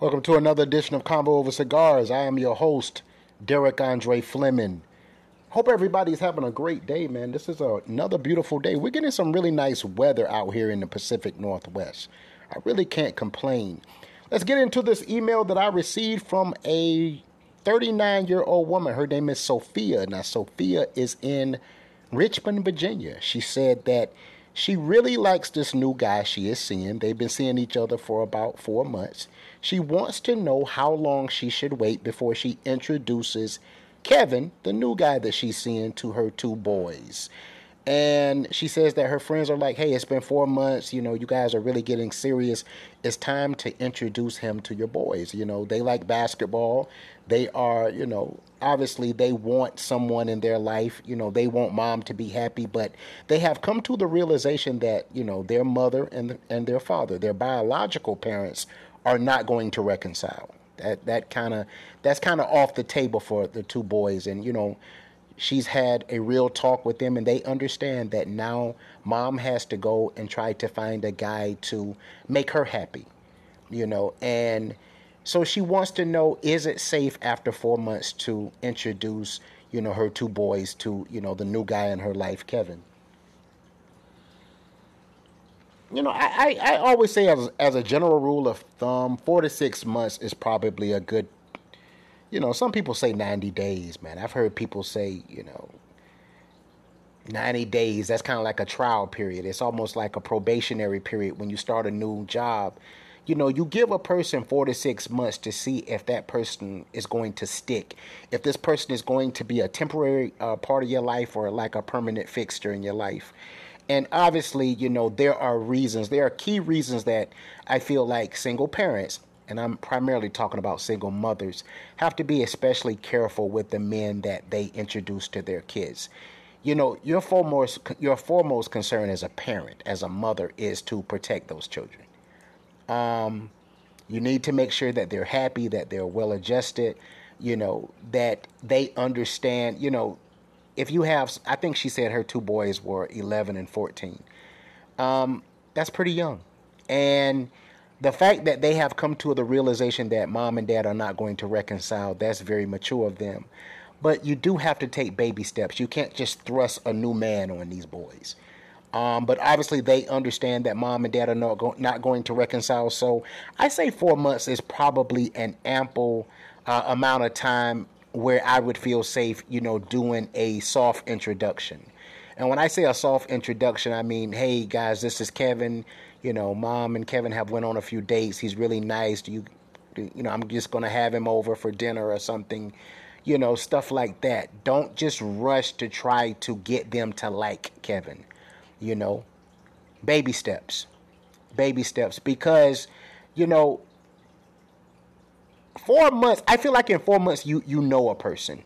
Welcome to another edition of Convo Over Cigars. I am your host, Derek Andre Fleming. Hope everybody's having a great day, man. This is a, another beautiful day. We're getting some really nice weather out here in the Pacific Northwest. I really can't complain. Let's get into this email that I received from a 39 year old woman. Her name is Sophia. Now, Sophia is in Richmond, Virginia. She said that she really likes this new guy she is seeing. They've been seeing each other for about four months. She wants to know how long she should wait before she introduces Kevin, the new guy that she's seeing, to her two boys. And she says that her friends are like, hey, it's been four months. You know, you guys are really getting serious. It's time to introduce him to your boys. You know, they like basketball. They are, you know, obviously they want someone in their life. You know, they want mom to be happy, but they have come to the realization that, you know, their mother and, and their father, their biological parents, are not going to reconcile. That that kind of that's kind of off the table for the two boys, and you know, she's had a real talk with them, and they understand that now mom has to go and try to find a guy to make her happy, you know, and so she wants to know is it safe after four months to introduce you know her two boys to you know the new guy in her life, Kevin? You know, I, I, I, always say as, as a general rule of thumb, four to six months is probably a good, you know, some people say 90 days, man. I've heard people say, you know, 90 days, that's kind of like a trial period. It's almost like a probationary period when you start a new job. You know, you give a person four to six months to see if that person is going to stick, if this person is going to be a temporary uh, part of your life or like a permanent fixture in your life. And obviously, you know, there are reasons, there are key reasons that I feel like single parents, and I'm primarily talking about single mothers, have to be especially careful with the men that they introduce to their kids. You know, your foremost your foremost concern as a parent, as a mother, is to protect those children. Um, you need to make sure that they're happy, that they're well adjusted, you know, that they understand, you know, if you have, I think she said her two boys were 11 and 14. Um, that's pretty young. And the fact that they have come to the realization that mom and dad are not going to reconcile, that's very mature of them. But you do have to take baby steps. You can't just thrust a new man on these boys. Um, but obviously, they understand that mom and dad are not, go- not going to reconcile. So I say four months is probably an ample uh, amount of time where I would feel safe, you know, doing a soft introduction. And when I say a soft introduction, I mean, hey guys, this is Kevin. You know, mom and Kevin have went on a few dates. He's really nice. Do you, do, you know, I'm just gonna have him over for dinner or something. You know, stuff like that. Don't just rush to try to get them to like Kevin. You know, baby steps, baby steps, because you know four months. I feel like in four months you you know a person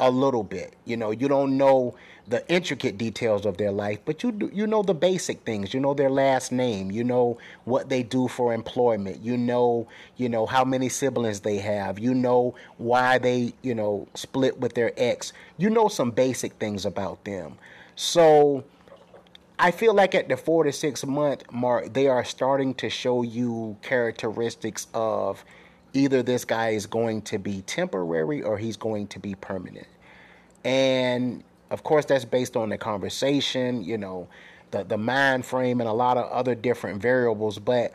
a little bit. You know, you don't know the intricate details of their life, but you do, you know the basic things. You know their last name. You know what they do for employment. You know, you know how many siblings they have. You know why they, you know, split with their ex. You know some basic things about them. So I feel like at the 4 to 6 month mark they are starting to show you characteristics of either this guy is going to be temporary or he's going to be permanent. And of course, that's based on the conversation, you know, the, the mind frame, and a lot of other different variables. But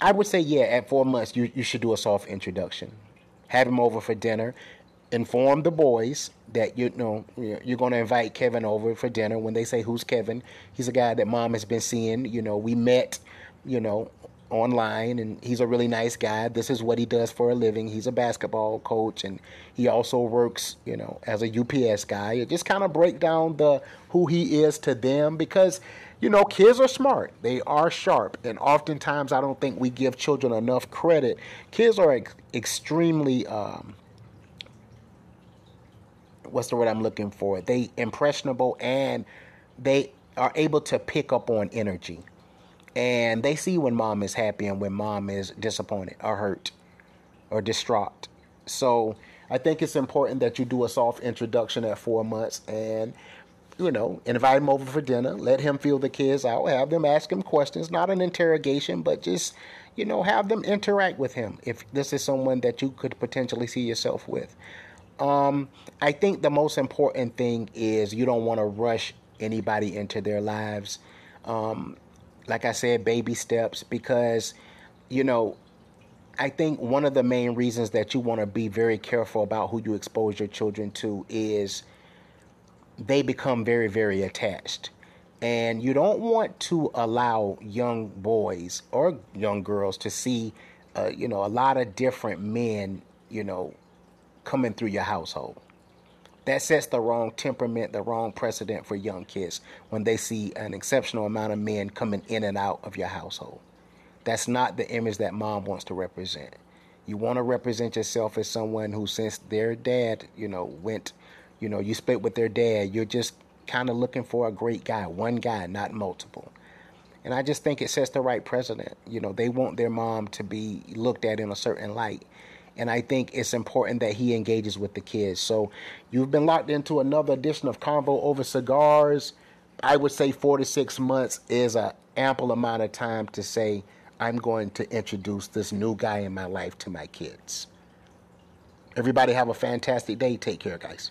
I would say, yeah, at four months, you, you should do a soft introduction. Have him over for dinner. Inform the boys that you know you're going to invite Kevin over for dinner. When they say who's Kevin, he's a guy that mom has been seeing. You know, we met, you know, online and he's a really nice guy. This is what he does for a living. He's a basketball coach and he also works, you know, as a UPS guy. It just kind of break down the who he is to them because you know, kids are smart. They are sharp. And oftentimes I don't think we give children enough credit. Kids are ex- extremely um, what's the word I'm looking for? They impressionable and they are able to pick up on energy and they see when mom is happy and when mom is disappointed or hurt or distraught. So I think it's important that you do a soft introduction at four months and you know, invite him over for dinner, let him feel the kids out, have them ask him questions, not an interrogation, but just, you know, have them interact with him if this is someone that you could potentially see yourself with. Um, I think the most important thing is you don't want to rush anybody into their lives. Um, like I said, baby steps, because, you know, I think one of the main reasons that you want to be very careful about who you expose your children to is they become very, very attached. And you don't want to allow young boys or young girls to see, uh, you know, a lot of different men, you know, coming through your household. That sets the wrong temperament, the wrong precedent for young kids when they see an exceptional amount of men coming in and out of your household. That's not the image that mom wants to represent. You want to represent yourself as someone who, since their dad, you know, went you know, you split with their dad, you're just kind of looking for a great guy, one guy, not multiple. And I just think it sets the right precedent. You know, they want their mom to be looked at in a certain light. And I think it's important that he engages with the kids. So you've been locked into another edition of Convo Over Cigars. I would say four to six months is an ample amount of time to say, I'm going to introduce this new guy in my life to my kids. Everybody have a fantastic day. Take care, guys.